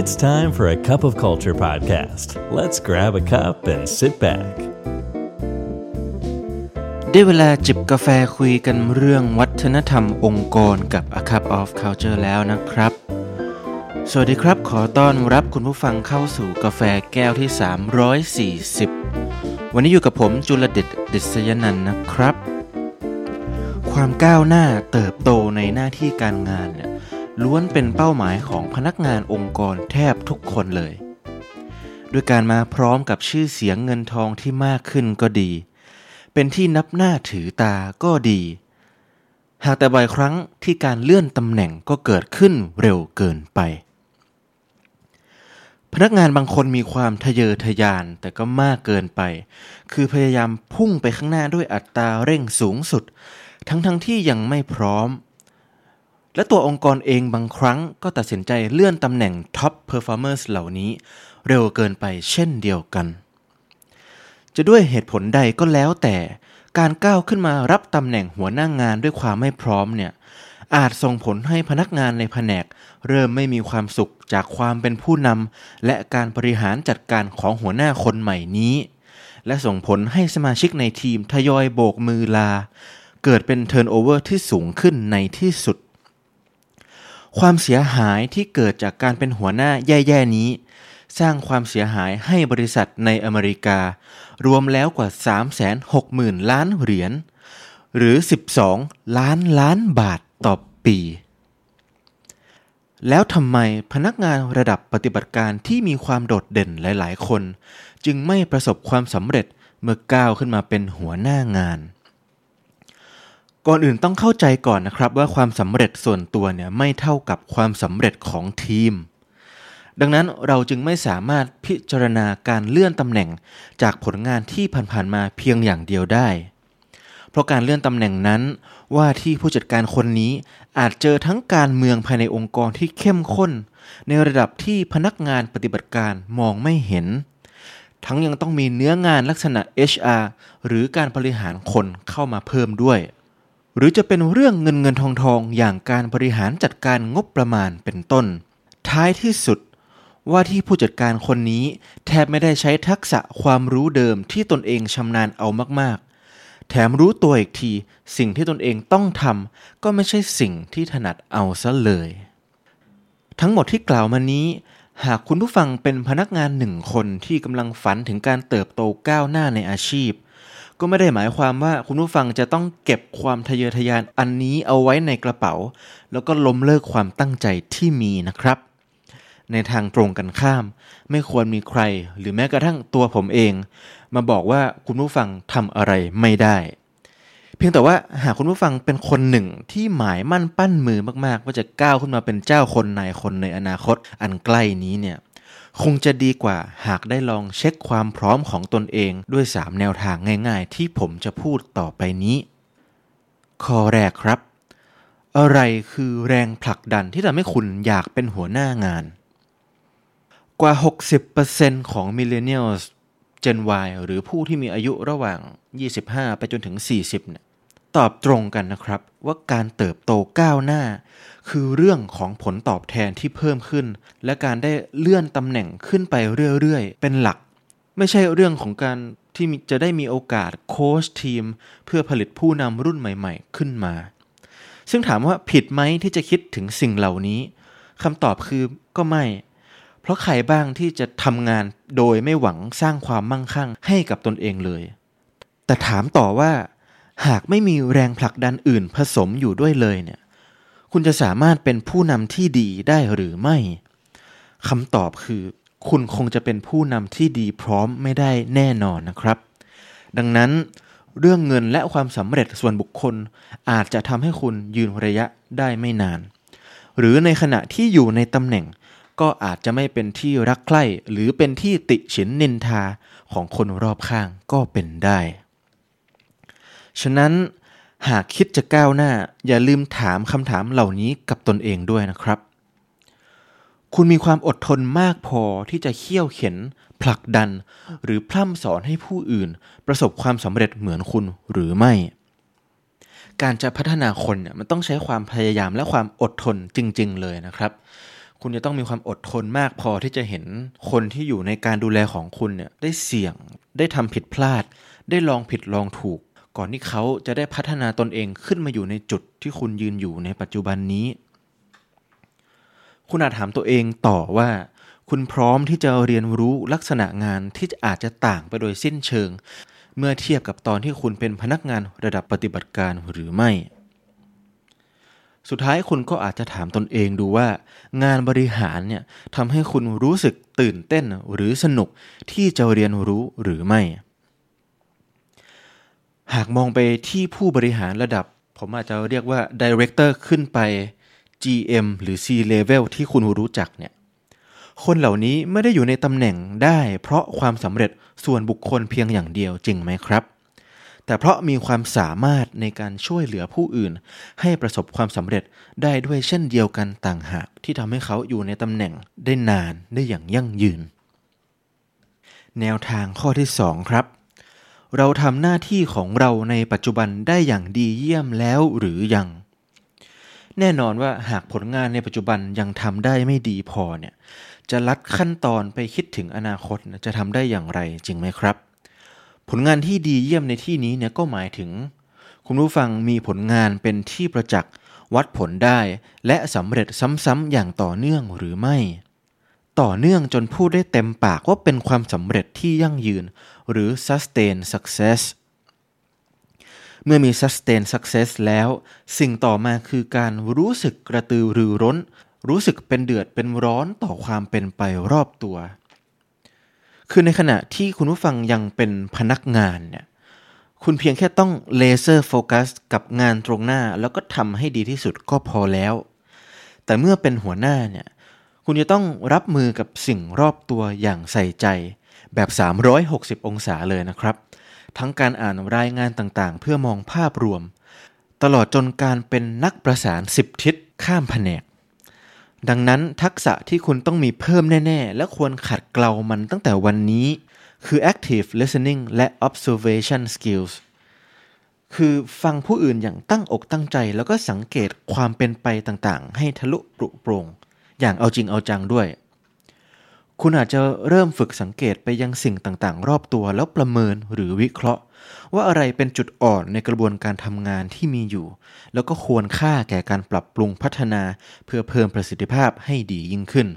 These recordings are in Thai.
It's time for a cup of culture podcast. Let's grab a cup and sit back. ได้เวลาจิบกาแฟคุยกันเรื่องวัฒนธรรมองค์กรกับ A Cup of Culture แล้วนะครับ สวัสดีครับ ขอต้อนรับคุณผู้ฟังเข้าสู่กาแฟแก้วที่ 340 วันนี้อยู่กับผมจุลเดชดิษยนันท์นะครับ ความก้าวหน้าเติบโตในหน้าที่การงานเนี่ย ล้วนเป็นเป้าหมายของพนักงานองค์กรแทบทุกคนเลย ด้วยการมาพร้อมกับชื่อเสียงเงินทองที่มากขึ้นก็ดี เป็นที่นับหน้าถือตาก็ดี หากแต่บ่อยครั้งที่การเลื่อนตำแหน่งก็เกิดขึ้นเร็วเกินไป พนักงานบางคนมีความทะเยอทะยานแต่ก็มากเกินไป คือพยายามพุ่งไปข้างหน้าด้วยอัตราเร่งสูงสุด ทั้งๆที่ยังไม่พร้อม และตัวองค์กรเองบางครั้งก็ตัดสินใจเลื่อนตำแหน่ง top performer เหล่านี้ เร็วเกินไปเช่นเดียวกัน จะด้วยเหตุผลใดก็แล้วแต่การก้าวขึ้นมารับตำแหน่งหัวหน้างานด้วยความไม่พร้อมเนี่ยอาจส่งผลให้พนักงานในแผนก เริ่มไม่มีความสุขจากความเป็นผู้นำและการบริหารจัดการของหัวหน้าคนใหม่นี้ และส่งผลให้สมาชิกในทีมทยอยโบกมือลา เกิดเป็น turnover ที่สูงขึ้นในที่สุด ความเสียหายที่เกิดจากการเป็นหัวหน้าแย่ๆนี้ สร้างความเสียหายให้บริษัทในอเมริกา รวมแล้วกว่า 360,000 ล้านเหรียญหรือ 12 ล้านล้านบาทต่อปี แล้วทำไมพนักงานระดับปฏิบัติการที่มีความโดดเด่นหลาย ๆ คน จึงไม่ประสบความสำเร็จเมื่อก้าวขึ้นมาเป็นหัวหน้างาน ก่อนอื่นต้องเข้าใจก่อนนะครับว่าความสำเร็จส่วนตัวเนี่ยไม่เท่ากับความสำเร็จของทีม ดังนั้นเราจึงไม่สามารถพิจารณาการเลื่อนตำแหน่งจากผลงานที่ผ่านๆมาเพียงอย่างเดียวได้ เพราะการเลื่อนตำแหน่งนั้น ว่าที่ผู้จัดการคนนี้อาจเจอทั้งการเมืองภายในองค์กรที่เข้มข้น ในระดับที่พนักงานปฏิบัติการมองไม่เห็น ทั้งยังต้องมีเนื้องานลักษณะ HR หรือการบริหารคนเข้ามาเพิ่มด้วย หรือจะเป็นเรื่องเงินเงินทองทองอย่างการบริหารจัดการงบประมาณเป็นต้น ท้ายที่สุด ว่าที่ผู้จัดการคนนี้แทบไม่ได้ใช้ทักษะความรู้เดิมที่ตนเองชำนาญเอามากๆ แถมรู้ตัวอีกที สิ่งที่ตนเองต้องทำก็ไม่ใช่สิ่งที่ถนัดเอาซะเลย ทั้งหมดที่กล่าวมานี้ หากคุณผู้ฟังเป็นพนักงานหนึ่งคนที่กำลังฝันถึงการเติบโตก้าวหน้าในอาชีพ ก็ไม่ได้หมายความว่าคุณผู้ฟังจะต้องเก็บความทะเยอทะยานอันนี้เอาไว้ในกระเป๋า แล้วก็ล้มเลิกความตั้งใจที่มีนะครับ ในทางตรงกันข้าม ไม่ควรมีใคร หรือแม้กระทั่งตัวผมเอง มาบอกว่าคุณผู้ฟังทำอะไรไม่ได้ เพียงแต่ว่าหากคุณผู้ฟังเป็นคนหนึ่งที่หมายมั่นปั้นมือมากๆ ว่าจะก้าวขึ้นมาเป็นเจ้าคนนายคนในอนาคตอันใกล้นี้เนี่ย คงจะดีกว่าหากได้ลองเช็คความพร้อมของตนเองด้วย 3 แนวทางง่าย ๆ ที่ผมจะพูดต่อไปนี้ ข้อแรกครับ อะไรคือแรงผลักดันที่ทำให้คุณอยากเป็นหัวหน้างาน กว่า 60%ของ Millennials Gen Y หรือผู้ที่มีอายุระหว่าง 25 ไปจนถึง 40เนี่ย ตอบตรงกันนะครับ ว่าการเติบโตก้าวหน้า คือเรื่องของผลตอบแทนที่เพิ่มขึ้น และการได้เลื่อนตำแหน่งขึ้นไปเรื่อยๆ เป็นหลัก ไม่ใช่เรื่องของการที่จะได้มีโอกาสโค้ชทีม เพื่อผลิตผู้นำรุ่นใหม่ ๆ ขึ้นมา ซึ่งถามว่าผิดไหมที่จะคิดถึงสิ่งเหล่านี้คำตอบคือก็ไม่ เพราะใครบ้างที่จะทำงานโดยไม่หวังสร้างความมั่งคั่งให้กับตนเองเลย แต่ถามต่อว่า หากไม่มีแรงผลักดันอื่นผสมอยู่ด้วยเลยเนี่ย คุณจะสามารถเป็นผู้นำที่ดีได้หรือไม่คำตอบคือ คุณคงจะเป็นผู้นำที่ดีพร้อมไม่ได้แน่นอนนะครับ ดังนั้นเรื่องเงินและความสำเร็จส่วนบุคคลอาจจะทำให้คุณยืนระยะได้ไม่นาน หรือในขณะที่อยู่ในตำแหน่ง ก็อาจจะไม่เป็นที่รักใคร่หรือเป็นที่ติฉินนินทาของคนรอบข้างก็เป็นได้ ฉะนั้นหากคิดจะก้าวหน้า อย่าลืมถามคำถามเหล่านี้กับตนเองด้วยนะครับ คุณมีความอดทนมากพอที่จะเขี่ยวเข็น ผลักดัน หรือพร่ำสอนให้ผู้อื่น ประสบความสำเร็จเหมือนคุณหรือไม่ การจะพัฒนาคนเนี่ยมันต้องใช้ความพยายามและความอดทนจริง ๆ เลยนะครับ คุณจะต้องมีความอดทนมากพอที่จะเห็นคนที่อยู่ในการดูแลของคุณเนี่ยได้เสี่ยง ได้ทำผิดพลาด ได้ลองผิดลองถูก ก่อนที่เขาจะได้พัฒนาตนเองขึ้นมาอยู่ในจุดที่คุณยืนอยู่ในปัจจุบันนี้ คุณอาจถามตัวเองต่อว่า คุณพร้อมที่จะเรียนรู้ลักษณะงานที่อาจจะต่างไปโดยสิ้นเชิง เมื่อเทียบกับตอนที่คุณเป็นพนักงานระดับปฏิบัติการหรือไม่ สุดท้ายคุณก็อาจจะถามตนเองดูว่า งานบริหารเนี่ยทำให้คุณรู้สึกตื่นเต้นหรือสนุกที่จะเรียนรู้หรือไม่ หากมองไปที่ผู้บริหารระดับ ผมอาจจะเรียกว่า Director ขึ้นไป GM หรือ C Level ที่คุณรู้จักเนี่ย คนเหล่านี้ไม่ได้อยู่ในตำแหน่งได้เพราะความสำเร็จส่วนบุคคลเพียงอย่างเดียวจริงไหมครับ แต่เพราะมีความสามารถในการช่วยเหลือผู้อื่น ให้ประสบความสำเร็จได้ด้วยเช่นเดียวกันต่างหากที่ทำให้เขาอยู่ในตำแหน่งได้นานได้อย่างยั่งยืน แนวทางข้อที่ 2 ครับ เราทำหน้าที่ของเราในปัจจุบันได้อย่างดีเยี่ยมแล้วหรือยัง แน่นอนว่าหากผลงานในปัจจุบันยังทำได้ไม่ดีพอเนี่ย จะลัดขั้นตอนไปคิดถึงอนาคตจะทำได้อย่างไรจริงไหมครับ ผลงานที่ดีเยี่ยมในที่นี้เนี่ยก็หมายถึง คุณผู้ฟังมีผลงานเป็นที่ประจักษ์วัดผลได้ และสำเร็จซ้ำๆอย่างต่อเนื่องหรือไม่ ต่อเนื่องจนพูดได้เต็มปากว่าเป็นความสำเร็จที่ยั่งยืน หรือ sustain success เมื่อมี sustain success แล้ว สิ่งต่อมาคือการรู้สึกกระตือรือร้น รู้สึกเป็นเดือดเป็นร้อนต่อความเป็นไปรอบตัว คือในขณะที่คุณผู้ฟังยังเป็นพนักงานเนี่ยคุณเพียงแค่ต้องเลเซอร์โฟกัสกับงานตรงหน้าแล้วก็ทำให้ดีที่สุดก็พอแล้ว แต่เมื่อเป็นหัวหน้าเนี่ย คุณจะต้องรับมือกับสิ่งรอบตัวอย่างใส่ใจ แบบ 360 องศาเลยนะครับ ทั้งการอ่านรายงานต่างๆ เพื่อมองภาพรวม ตลอดจนการเป็นนักประสานสิบทิศข้ามแผนก ดังนั้นทักษะที่คุณต้องมีเพิ่มแน่ ๆ และควรขัดเกลามันตั้งแต่วันนี้ คือ active listening และ observation skills คือฟังผู้อื่นอย่างตั้งอกตั้งใจ แล้วก็สังเกตความเป็นไปต่างๆ ให้ทะลุปรุโปร่ง อย่างเอาจริงเอาจังด้วย คุณอาจจะเริ่มฝึกสังเกตไปยังสิ่งต่างๆ รอบตัวแล้วประเมินหรือวิเคราะห์ ว่าอะไรเป็นจุดอ่อนในกระบวนการทำงานที่มีอยู่ แล้วก็ควรค่าแก่การปรับปรุงพัฒนาเพื่อเพิ่มประสิทธิภาพให้ดียิ่งขึ้น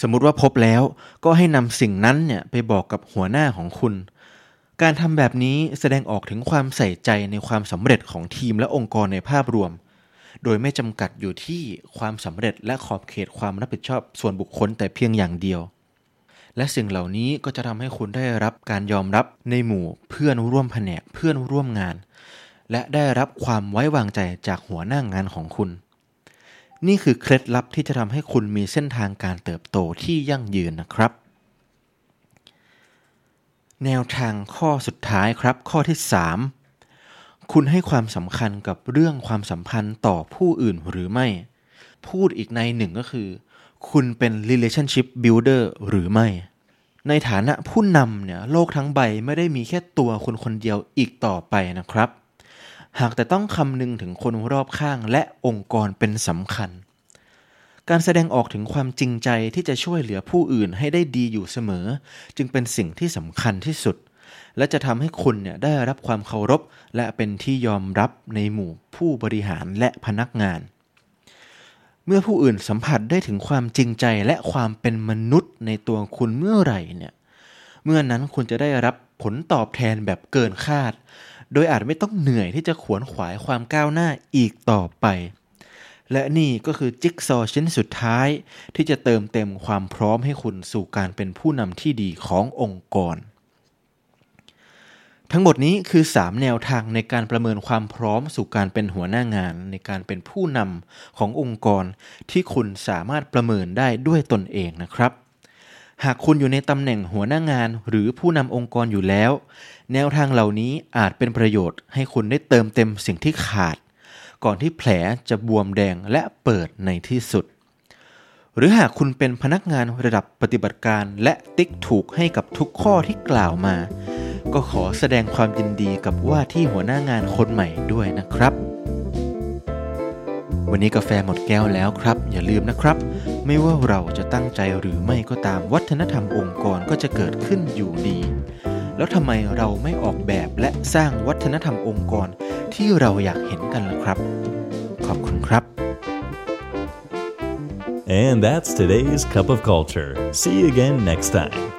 สมมุติว่าพบแล้วก็ให้นำสิ่งนั้นเนี่ยไปบอกกับหัวหน้าของคุณ การทำแบบนี้แสดงออกถึงความใส่ใจในความสำเร็จของทีมและองค์กรในภาพรวม โดยไม่จำกัดอยู่ที่ความสำเร็จและขอบเขตความรับผิดชอบส่วนบุคคลแต่เพียงอย่างเดียว และสิ่งเหล่านี้ก็จะทำให้คุณได้รับการยอมรับในหมู่เพื่อนร่วมแผนกเพื่อนร่วมงาน และได้รับความไว้วางใจจากหัวหน้างงานของคุณ นี่คือเคล็ดลับที่จะทำให้คุณมีเส้นทางการเติบโตที่ยั่งยืนนะครับแนวทางข้อสุดท้ายครับข้อที่ 3 คุณให้ความสำคัญกับเรื่องความสัมพันธ์ต่อผู้อื่นหรือไม่ พูดอีกในหนึ่งก็คือ คุณเป็น relationship builder หรือไม่ ในฐานะผู้นำเนี่ยโลกทั้งใบไม่ได้มีแค่ตัวคุณคนเดียวอีกต่อไปนะครับ หากแต่ต้องคำนึงถึงคนรอบข้างและองค์กรเป็นสำคัญ การแสดงออกถึงความจริงใจที่จะช่วยเหลือผู้อื่นให้ได้ดีอยู่เสมอ จึงเป็นสิ่งที่สำคัญที่สุด และจะทำให้คุณเนี่ยได้รับความเคารพ และเป็นที่ยอมรับในหมู่ผู้บริหารและพนักงาน เมื่อผู้อื่นสัมผัสได้ถึงความจริงใจและความเป็นมนุษย์ในตัวคุณเมื่อไหร่เนี่ยเมื่อนั้นคุณจะได้รับผลตอบแทนแบบเกินคาด โดยอาจไม่ต้องเหนื่อยที่จะขวนขวายความก้าวหน้าอีกต่อไป และนี่ก็คือจิ๊กซอชิ้นสุดท้าย ที่จะเติมเต็มความพร้อมให้คุณสู่การเป็นผู้นำที่ดีขององค์กร ทั้งหมดนี้คือ 3 แนวทางในการประเมินความพร้อมสู่การเป็นหัวหน้างาน ในการเป็นผู้นำขององค์กรที่คุณสามารถประเมินได้ด้วยตนเองนะครับ หากคุณอยู่ในตำแหน่งหัวหน้างานหรือผู้นำองค์กรอยู่แล้ว แนวทางเหล่านี้อาจเป็นประโยชน์ให้คุณได้เติมเต็มสิ่งที่ขาด ก่อนที่แผลจะบวมแดงและเปิดในที่สุด หรือหากคุณเป็นพนักงานระดับปฏิบัติการและติ๊กถูกให้กับทุกข้อที่กล่าวมา ก็ขอแสดงความยินดีกับว่าที่หัวหน้างานคนใหม่ด้วยนะครับ วันนี้กาแฟหมดแก้วแล้วครับ อย่าลืมนะครับ ไม่ว่าเราจะตั้งใจหรือไม่ก็ตามวัฒนธรรมองค์กรก็จะเกิดขึ้นอยู่ดี แล้วทำไมเราไม่ออกแบบและสร้างวัฒนธรรมองค์กรที่เราอยากเห็นกันล่ะครับ ขอบคุณครับ And that's today's Cup of Culture. See you again next time.